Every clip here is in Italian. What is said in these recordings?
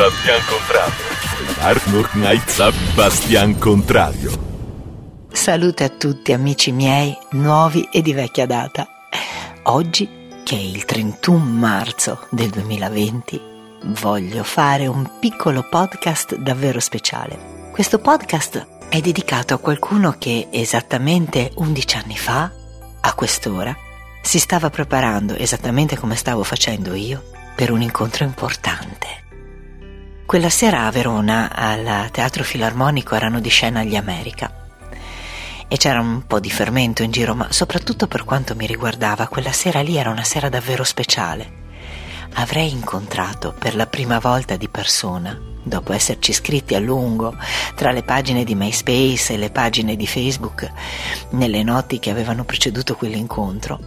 Bastian Contrario. Arnold Knight Bastian Contrario. Salute a tutti amici miei, nuovi e di vecchia data. Oggi, che è il 31 marzo del 2020, voglio fare un piccolo podcast davvero speciale. Questo podcast è dedicato a qualcuno che esattamente 11 anni fa, a quest'ora, si stava preparando esattamente come stavo facendo io per un incontro importante. Quella sera a Verona, al Teatro Filarmonico, erano di scena gli America. E c'era un po' di fermento in giro, ma soprattutto per quanto mi riguardava, quella sera lì era una sera davvero speciale. Avrei incontrato per la prima volta di persona, dopo esserci scritti a lungo tra le pagine di MySpace e le pagine di Facebook, nelle notti che avevano preceduto quell'incontro,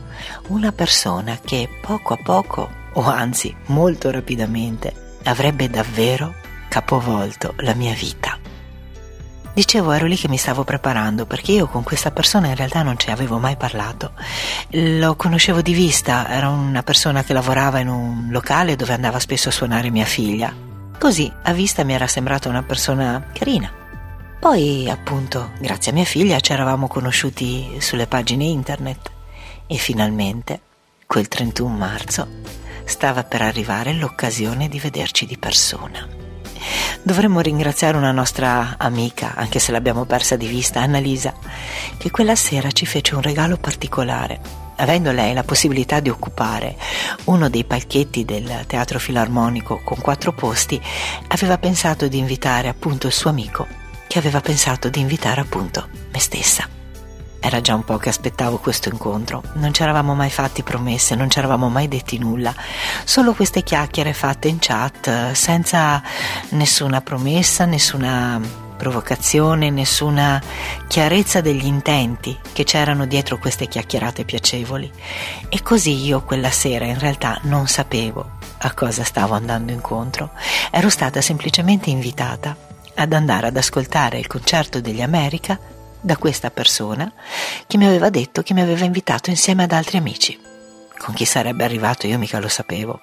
una persona che poco a poco o anzi molto rapidamente, avrebbe davvero capovolto la mia vita. Dicevo, ero lì che mi stavo preparando perché io con questa persona in realtà non ci avevo mai parlato. Lo conoscevo di vista, era una persona che lavorava in un locale dove andava spesso a suonare mia figlia. Così, a vista mi era sembrata una persona carina. Poi, appunto, grazie a mia figlia ci eravamo conosciuti sulle pagine internet e finalmente, quel 31 marzo, stava per arrivare l'occasione di vederci di persona. Dovremmo ringraziare una nostra amica, anche se l'abbiamo persa di vista, Annalisa, che quella sera ci fece un regalo particolare. Avendo lei la possibilità di occupare uno dei palchetti del teatro filarmonico con quattro posti, aveva pensato di invitare appunto il suo amico, che aveva pensato di invitare appunto me stessa. Era già un po' che aspettavo questo incontro. Non ci eravamo mai fatti promesse, non ci eravamo mai detti nulla. Solo queste chiacchiere fatte in chat, senza nessuna promessa, nessuna provocazione, nessuna chiarezza degli intenti che c'erano dietro queste chiacchierate piacevoli. E così io quella sera in realtà non sapevo a cosa stavo andando incontro. Ero stata semplicemente invitata ad andare ad ascoltare il concerto degli America da questa persona che mi aveva detto che mi aveva invitato insieme ad altri amici. Con chi sarebbe arrivato io mica lo sapevo.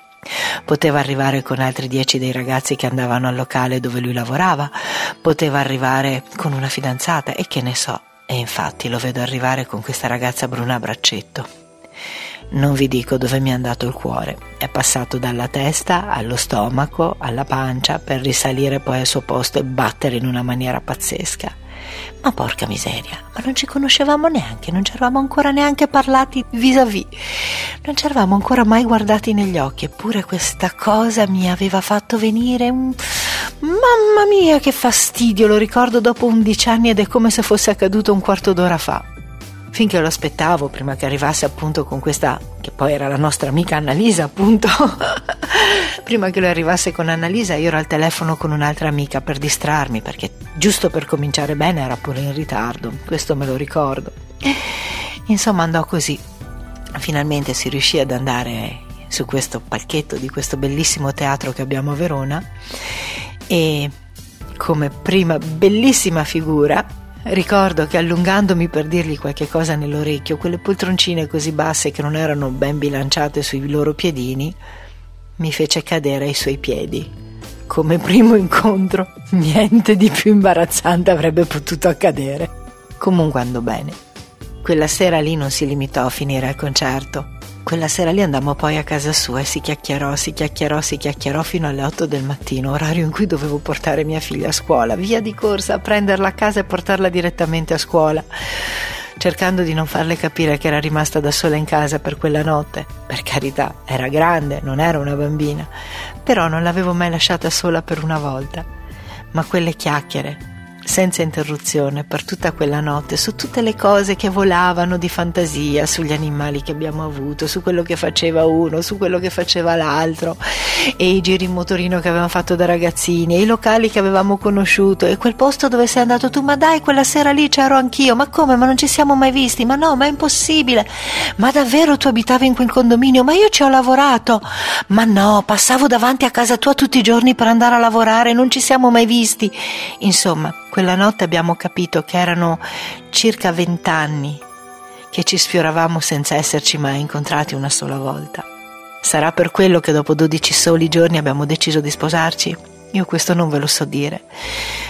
Poteva arrivare con altri dieci dei ragazzi che andavano al locale dove lui lavorava, poteva arrivare con una fidanzata e che ne so. E infatti lo vedo arrivare con questa ragazza bruna a braccetto. Non vi dico dove mi è andato il cuore. È passato dalla testa allo stomaco, alla pancia, per risalire poi al suo posto e battere in una maniera pazzesca. Ma porca miseria, ma non ci conoscevamo neanche, non ci eravamo ancora neanche parlati vis-à-vis, non ci eravamo ancora mai guardati negli occhi, eppure questa cosa mi aveva fatto venire un... Mamma mia che fastidio, lo ricordo dopo undici anni ed è come se fosse accaduto un quarto d'ora fa. Finché lo aspettavo prima che arrivasse appunto con questa che poi era la nostra amica Annalisa appunto prima che lui arrivasse con Annalisa io ero al telefono con un'altra amica per distrarmi perché giusto per cominciare bene era pure in ritardo questo me lo ricordo. Insomma andò così. Finalmente si riuscì ad andare su questo palchetto di questo bellissimo teatro che abbiamo a Verona e come prima bellissima figura Ricordo che allungandomi per dirgli qualche cosa nell'orecchio, quelle poltroncine così basse che non erano ben bilanciate sui loro piedini, mi fece cadere ai suoi piedi. Come primo incontro, niente di più imbarazzante avrebbe potuto accadere. Comunque andò bene. Quella sera lì non si limitò a finire al concerto quella sera lì andammo poi a casa sua e si chiacchierò, si chiacchierò, si chiacchierò fino alle 8 del mattino, orario in cui dovevo portare mia figlia a scuola, via di corsa a prenderla a casa e portarla direttamente a scuola, cercando di non farle capire che era rimasta da sola in casa per quella notte. Per carità, era grande, non era una bambina, però non l'avevo mai lasciata sola per una volta. Ma quelle chiacchiere, senza interruzione per tutta quella notte su tutte le cose che volavano di fantasia, sugli animali che abbiamo avuto, su quello che faceva uno, su quello che faceva l'altro, e i giri in motorino che avevamo fatto da ragazzini, e i locali che avevamo conosciuto, e quel posto dove sei andato tu, ma dai, quella sera lì c'ero anch'io, ma come, ma non ci siamo mai visti, ma no, ma è impossibile, ma davvero tu abitavi in quel condominio, ma io ci ho lavorato, ma no, passavo davanti a casa tua tutti i giorni per andare a lavorare, non ci siamo mai visti, insomma, quella notte abbiamo capito che erano circa vent'anni che ci sfioravamo senza esserci mai incontrati una sola volta. Sarà per quello che dopo dodici soli giorni abbiamo deciso di sposarci? Io questo non ve lo so dire,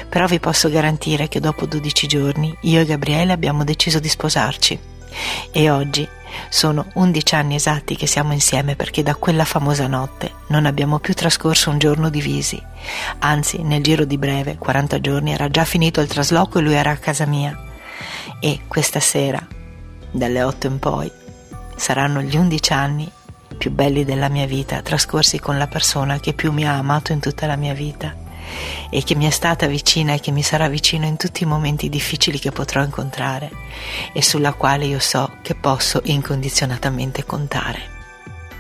però vi posso garantire che dopo 12 giorni io e Gabriele abbiamo deciso di sposarci e oggi sono 11 anni esatti che siamo insieme perché da quella famosa notte non abbiamo più trascorso un giorno divisi. Anzi, nel giro di breve, 40 giorni, era già finito il trasloco e lui era a casa mia. E questa sera, dalle 8 in poi, saranno gli 11 anni più belli della mia vita, trascorsi con la persona che più mi ha amato in tutta la mia vita e che mi è stata vicina e che mi sarà vicino in tutti i momenti difficili che potrò incontrare e sulla quale io so che posso incondizionatamente contare.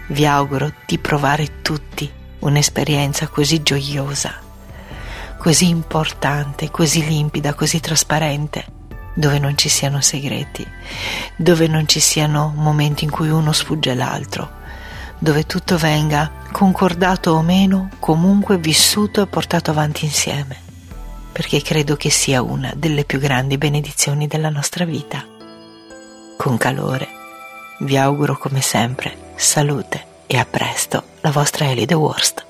Vi auguro di provare tutti un'esperienza così gioiosa, così importante, così limpida, così trasparente, dove non ci siano segreti, dove non ci siano momenti in cui uno sfugge l'altro, dove tutto venga, concordato o meno, comunque vissuto e portato avanti insieme, perché credo che sia una delle più grandi benedizioni della nostra vita. Con calore, vi auguro come sempre salute e a presto, la vostra Ellie The Worst.